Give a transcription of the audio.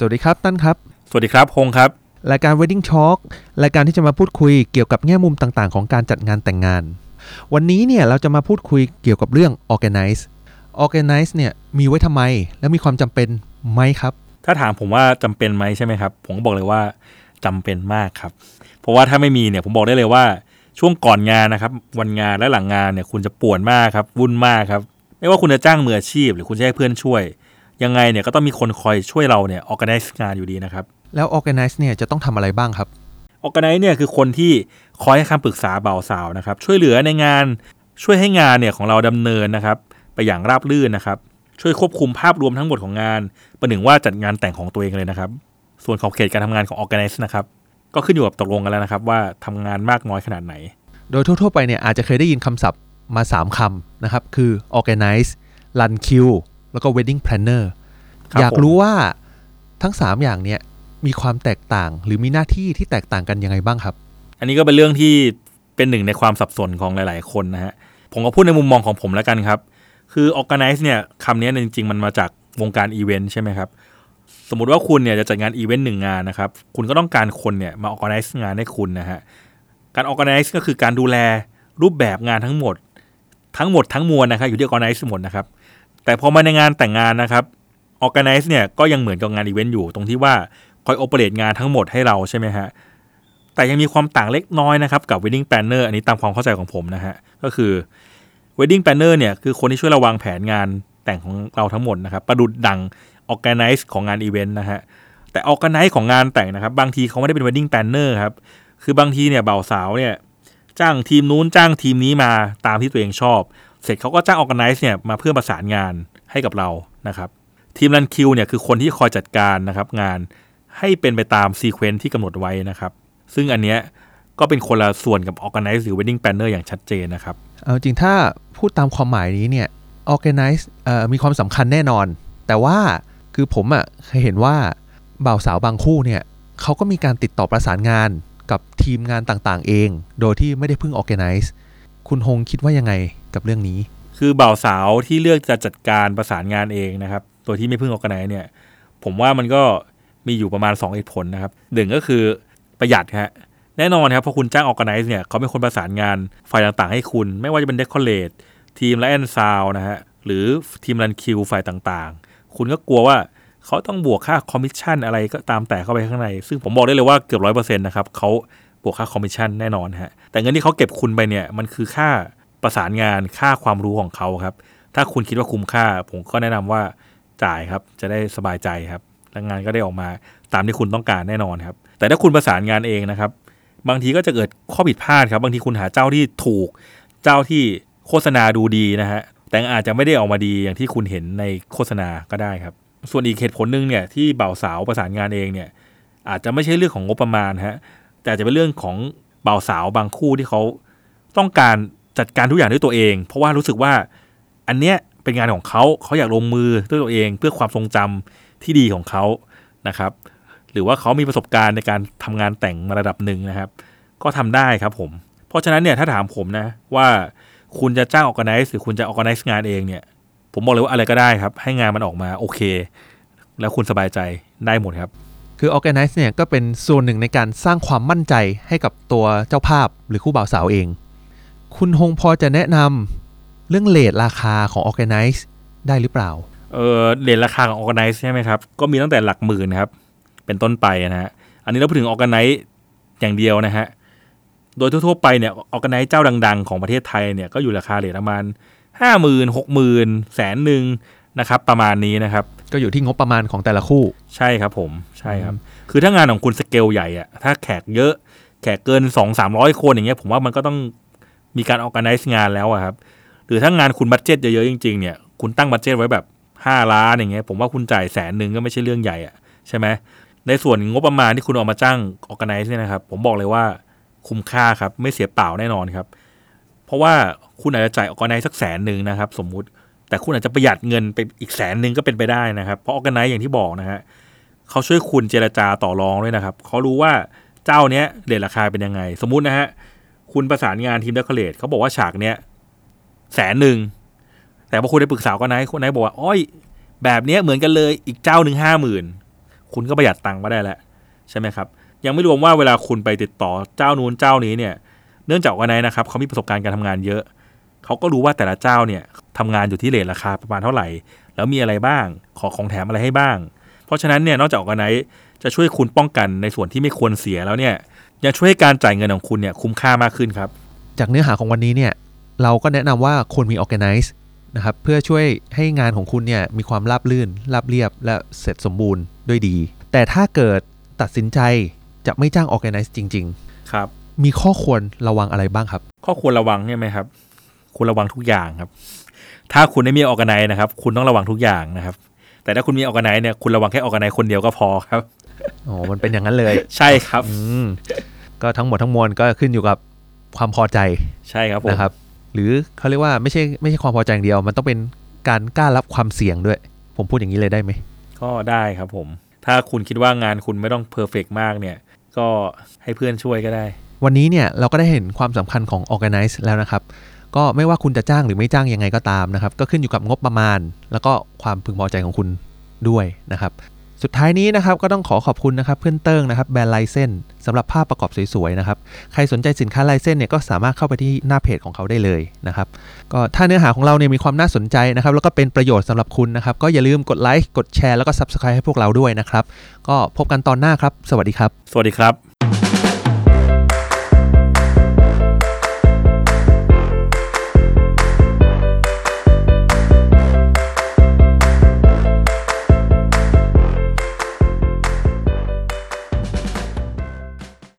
สวัสดีครับตั้นครับ สวัสดีครับพงษ์ครับ รายการ Wedding Talk รายการที่จะมาพูดคุยเกี่ยวกับแง่มุมต่างๆ ของการจัดงานแต่งงาน วันนี้เนี่ยเราจะมาพูดคุยเกี่ยวกับเรื่อง Organize Organize เนี่ยมีไว้ทำไม และมีความจำเป็นไหมครับ ถ้าถามผมว่าจำเป็นไหมใช่ไหมครับ ผมก็บอกเลยว่าจำเป็นมากครับ เพราะว่าถ้าไม่มีเนี่ยผมบอกได้เลยว่าช่วงก่อนงานนะครับ วันงานและหลังงานเนี่ยคุณจะปวดมากครับวุ่นมากครับไม่ว่าคุณจะจ้างมืออาชีพ หรือคุณจะให้เพื่อนช่วย ยังไงเนี่ยก็ต้องมีคนคอยช่วยเราเนี่ย organize งานอยู่ดีนะครับ แล้ว Organize เนี่ยจะต้องทำอะไรบ้างครับ organize เนี่ยคือคนที่คอยให้คำปรึกษาเบาสาวนะครับ ช่วยเหลือในงานช่วยให้งานเนี่ยของเราดำเนินนะครับ ไปอย่างราบรื่นนะครับ ช่วยควบคุมภาพรวมทั้งหมดของงานประหนึ่งว่าจัดงานแต่งของตัวเองเลยนะครับ ส่วนขอบเขตการทำงานของ organize นะครับก็ขึ้นอยู่กับตกลงกันแล้วนะครับ ว่าทำงานมากน้อยขนาดไหน โดยทั่วๆไปเนี่ยอาจจะเคยได้ยินคำศัพท์มา 3คำนะครับ คือ Organize Run Queue แล้วก็ Wedding Planner ครับอยากผมรู้ว่าทั้ง 3 อย่างเนี่ยมีความแตกต่างหรือมีหน้าที่ที่แตกต่างกันยังไงบ้างครับ อันนี้ก็เป็นเรื่องที่เป็นหนึ่งในความสับสนของหลาย ๆ คนนะฮะ ผมก็พูดในมุมมองของผมแล้วกันครับ คือ organize เนี่ยคำนี้เนี่ยจริง ๆ มันมาจากวงการอีเวนต์ใช่ไหมครับ สมมุติว่าคุณเนี่ยจะจัดงานอีเวนต์หนึ่งงานนะครับ คุณก็ต้องการคนเนี่ยมา organize งานให้คุณนะฮะ การ organize ก็คือการดูแลรูปแบบงานทั้งหมด ทั้งหมดทั้งมวลนะครับอยู่ที่ organize หมดนะครับ แต่พอมาในงานแต่งงานนะครับ organize เนี่ยก็ยังเหมือนกับงานอีเวนต์อยู่ตรงที่ว่าคอยโอเปเรตงานทั้งหมดให้เราใช่ไหมฮะแต่ยังมีความต่างเล็กน้อยนะครับกับ wedding planner อันนี้ตามความเข้าใจของผมนะฮะก็คือ wedding planner เนี่ยคือคนที่ช่วยเราวางแผนงานแต่งของเราทั้งหมดนะครับประดุดดัง organize ของงานอีเวนต์นะฮะแต่ organize ของงานแต่งนะครับบางทีเขาไม่ได้เป็น wedding planner ครับคือบางทีเนี่ยบ่าวสาวเนี่ยจ้างทีมนู้นจ้างทีมนี้มาตามที่ตัวเองชอบ เสร็จเขาก็จ้าง organize เนี่ยมาเพื่อประสานงานให้กับเรานะครับทีม run คิวเนี่ยคือคนที่คอยจัดการนะครับงานให้เป็นไปตาม sequence ที่กำหนดไว้นะครับ ซึ่งอันเนี้ยก็เป็นคนละส่วนกับ organize หรือ wedding planner อย่างชัดเจนนะครับ เอาจริงถ้าพูดตามความหมายนี้เนี่ย organize มีความสำคัญแน่นอน แต่ว่าคือผมอะ่ะเคยเห็นว่าบ่าวสาวบางคู่เนี่ยเขาก็มีการติดต่อประสานงานกับทีมงานต่างๆ เอง โดยที่ไม่ได้พึ่ง organize คุณฮงคิดว่ายังไง กับเรื่องนี้ คือบ่าวสาวที่เลือกจะจัดการประสานงานเองนะครับ ตัวที่ไม่พึ่ง organize เนี่ย ผมว่ามันก็มีอยู่ประมาณ2เหตุผลนะครับหนึ่งก็คือประหยัดฮะแน่นอนครับพอคุณจ้าง organize เนี่ยเขาเป็นคนประสานงานฝ่ายต่างๆ ให้คุณ ไม่ว่าจะเป็น decorate ทีม light and sound นะฮะหรือทีม run คิวฝ่ายต่างๆ คุณก็กลัวว่าเขาต้องบวกค่าคอมมิชชั่นอะไรก็ตามแต่เข้าไปข้างใน ซึ่งผมบอกได้เลยว่าเกือบร้อยเปอร์เซ็นต์นะครับเขาบวกค่าคอมมิชชั่นแน่นอนฮะแต่เงินที่เขาเก็บคุณไปเนี่ยมันคือค่า ประสานงานค่าความรู้ของเขาครับ ถ้าคุณคิดว่าคุ้มค่า ผมก็แนะนำว่าจ่ายครับ จะได้สบายใจครับแล้วงานก็ได้ออกมาตามที่คุณต้องการแน่นอนครับ แต่ถ้าคุณประสานงานเองนะครับ บางทีก็จะเกิดข้อผิดพลาดครับ บางทีคุณหาเจ้าที่ถูก เจ้าที่โฆษณาดูดีนะฮะ แต่อาจจะไม่ได้ออกมาดีอย่างที่คุณเห็นในโฆษณาก็ได้ครับ ส่วนอีกเหตุผลหนึ่งเนี่ยที่บ่าวสาวประสานงานเองเนี่ย อาจจะไม่ใช่เรื่องของงบประมาณฮะ แต่จจะเป็นเรื่องของบ่าวสาวบางคู่ที่เขาต้องการ จัดการทุกอย่างด้วยตัวเอง เพราะว่ารู้สึกว่าอันเนี้ยเป็นงานของเขาเขาอยากลงมือด้วยตัวเอง เพื่อความทรงจำที่ดีของเขานะครับ หรือว่าเขามีประสบการณ์ในการทำงานแต่งมาระดับหนึ่งนะครับ ก็ทำได้ครับผม เพราะฉะนั้นเนี่ยถ้าถามผมนะว่าคุณจะจ้าง organize หรือคุณจะ organize งานเองเนี่ย ผมบอกเลยว่าอะไรก็ได้ครับ ให้งานมันออกมาโอเค แล้วคุณสบายใจได้หมดครับ คือ organize เนี่ยก็เป็นส่วนหนึ่งในการสร้างความมั่นใจให้กับตัวเจ้าภาพหรือคู่บ่าวสาวเอง คุณฮงพอจะแนะนำเรื่องเลทราคาของ organize ได้หรือเปล่า เออเรทราคาของ organize ใช่ไหมครับ ก็มีตั้งแต่หลักหมื่นครับ เป็นต้นไปนะฮะ อันนี้เราพูดถึง organize อย่างเดียวนะฮะ โดยทั่วๆไปเนี่ย organize เจ้าดัง ๆ ของประเทศไทยเนี่ย ก็อยู่ราคาเรทประมาณห้าหมื่นหกหมื่นแสนหนึ่งนะครับประมาณนี้นะครับ ก็อยู่ที่งบประมาณของแต่ละคู่ ใช่ครับผมใช่ครับ คือถ้างานของคุณสเกลใหญ่อะถ้าแขกเยอะแขกเกินสองสามร้อยคนอย่างเงี้ยผมว่ามันก็ต้อง มีการ organize งานแล้วอะครับ หรือถ้างานคุณบัตเจ็ตเยอะๆจริงๆเนี่ยคุณตั้งบัตเจ็ตไว้แบบห้าล้านอย่างเงี้ยผมว่าคุณจ่ายแสนหนึ่งก็ไม่ใช่เรื่องใหญ่อะใช่ไหมในส่วนงบประมาณที่คุณเอามาจ้าง organize เนี่ยนะครับ ผมบอกเลยว่าคุ้มค่าครับ ไม่เสียเปล่าแน่นอนครับ เพราะว่าคุณอาจจะจ่าย organize สักแสนหนึ่งนะครับ สมมุติ แต่คุณอาจจะประหยัดเงินไปอีกแสนหนึ่งก็เป็นไปได้นะครับ เพราะ organize อย่างที่บอกนะฮะเขาช่วยคุณเจรจาต่อรองด้วยนะครับเขารู้ว่าเจ้าเนี้ยเรทราคาเป็นยังไง สมมุตินะฮะ คุณประสานงานทีมเดคอเรทเขาบอกว่าฉากเนี้ยแสนหนึ่ง แต่พอคุณได้ปรึกษาก็นายคนนายบอกว่าอ้อยแบบเนี้ยเหมือนกันเลยอีกเจ้าหนึ่งห้าหมื่นคุณก็ประหยัดตังค์มาได้แล้วใช่ไหมครับ ยังไม่รวมว่าเวลาคุณไปติดต่อเจ้านู้นเจ้านี้เนี่ย เนื่องจากว่าไนนะครับเขามีประสบการณ์การทำงานเยอะเขาก็รู้ว่าแต่ละเจ้าเนี่ยทำงานอยู่ที่เลทราคาประมาณเท่าไหร่ แล้วมีอะไรบ้าง ขอของแถมอะไรให้บ้าง เพราะฉะนั้นเนี่ยนอกจากอไนจะช่วยคุณป้องกันในส่วนที่ไม่ควรเสียแล้วเนี่ย ยังช่วยให้การจ่ายเงินของคุณเนี่ยคุ้มค่ามากขึ้นครับ จากเนื้อหาของวันนี้เนี่ยเราก็แนะนำว่าควรมี organize นะครับเพื่อช่วยให้งานของคุณเนี่ยมีความราบรื่นราบเรียบ และเสร็จสมบูรณ์ด้วยดี แต่ถ้าเกิดตัดสินใจจะไม่จ้าง organize จริงครับๆมีข้อควรระวังอะไรบ้างครับ ข้อควรระวังเนี่ยไหมครับคุณระวังทุกอย่างครับ ถ้าคุณไม่มีออกไนนะครับ คุณต้องระวังทุกอย่างนะครับ แต่ถ้าคุณมีออกไนเนี่ยคุณระวังแค่ออกไนคนเดียวก็พอครับ อ๋อมันเป็นอย่างนั้นเลย ใช่ครับอืมก็ทั้งหมดทั้งมวลก็ขึ้นอยู่กับความพอใจใช่ครับผมนะครับ หรือเขาเรียกว่าไม่ใช่ไม่ใช่ความพอใจอย่างเดียว มันต้องเป็นการกล้ารับความเสี่ยงด้วย ผมพูดอย่างนี้เลยได้ไหมก็ได้ครับผม ถ้าคุณคิดว่างานคุณไม่ต้องเพอร์เฟกมากเนี่ย ก็ให้เพื่อนช่วยก็ได้ วันนี้เนี่ยเราก็ได้เห็นความสำคัญของ organize แล้วนะครับ ก็ไม่ว่าคุณจะจ้างหรือไม่จ้างยังไงก็ตามนะครับ ก็ขึ้นอยู่กับงบประมาณ แล้วก็ความพึงพอใจของคุณด้วยนะครับ สุดท้ายนี้นะครับก็ต้องขอขอบคุณนะครับเพื่อนเติ้งนะครับแบรนด์ไลเซนสำหรับภาพประกอบสวยๆนะครับใครสนใจสินค้าไลเซนเนี่ยก็สามารถเข้าไปที่หน้าเพจของเขาได้เลยนะครับก็ถ้าเนื้อหาของเราเนี่ยมีความน่าสนใจนะครับแล้วก็เป็นประโยชน์สำหรับคุณนะครับก็อย่าลืมกดไลค์กดแชร์แล้วก็ Subscribe ให้พวกเราด้วยนะครับก็พบกันตอนหน้าครับ สวัสดีครับ สวัสดีครับ